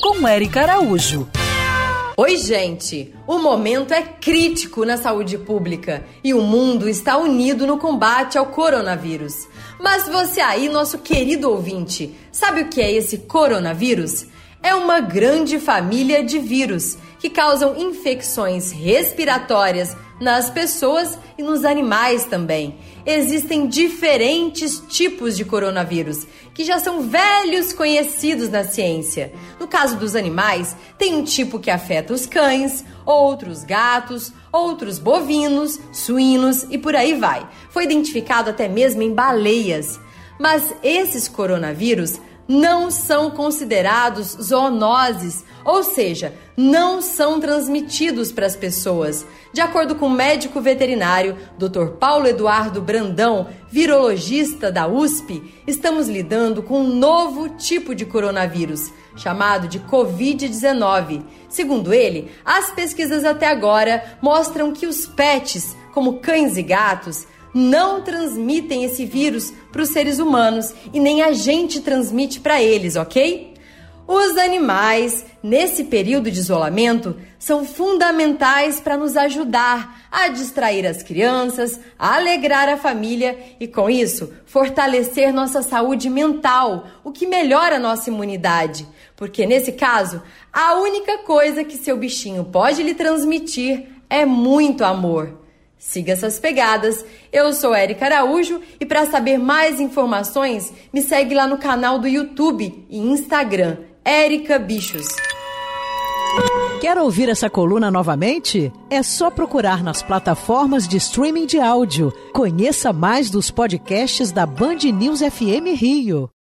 Com Eric Araújo. Oi, gente! O momento é crítico na saúde pública e o mundo está unido no combate ao coronavírus. Mas você aí, nosso querido ouvinte, sabe o que é esse coronavírus? É uma grande família de vírus que causam infecções respiratórias nas pessoas e nos animais também. Existem diferentes tipos de coronavírus que já são velhos conhecidos na ciência. No caso dos animais, tem um tipo que afeta os cães, outros gatos, outros bovinos, suínos e por aí vai. Foi identificado até mesmo em baleias. Mas esses coronavírus não são considerados zoonoses, ou seja, não são transmitidos para as pessoas. De acordo com o médico veterinário Dr. Paulo Eduardo Brandão, virologista da USP, estamos lidando com um novo tipo de coronavírus, chamado de Covid-19. Segundo ele, as pesquisas até agora mostram que os pets, como cães e gatos, não transmitem esse vírus para os seres humanos e nem a gente transmite para eles, ok? Os animais, nesse período de isolamento, são fundamentais para nos ajudar a distrair as crianças, a alegrar a família e, com isso, fortalecer nossa saúde mental, o que melhora a nossa imunidade. Porque, nesse caso, a única coisa que seu bichinho pode lhe transmitir é muito amor. Siga essas pegadas. Eu sou Erika Araújo e para saber mais informações, me segue lá no canal do YouTube e Instagram, Erika Bichos. Quer ouvir essa coluna novamente? É só procurar nas plataformas de streaming de áudio. Conheça mais dos podcasts da Band News FM Rio.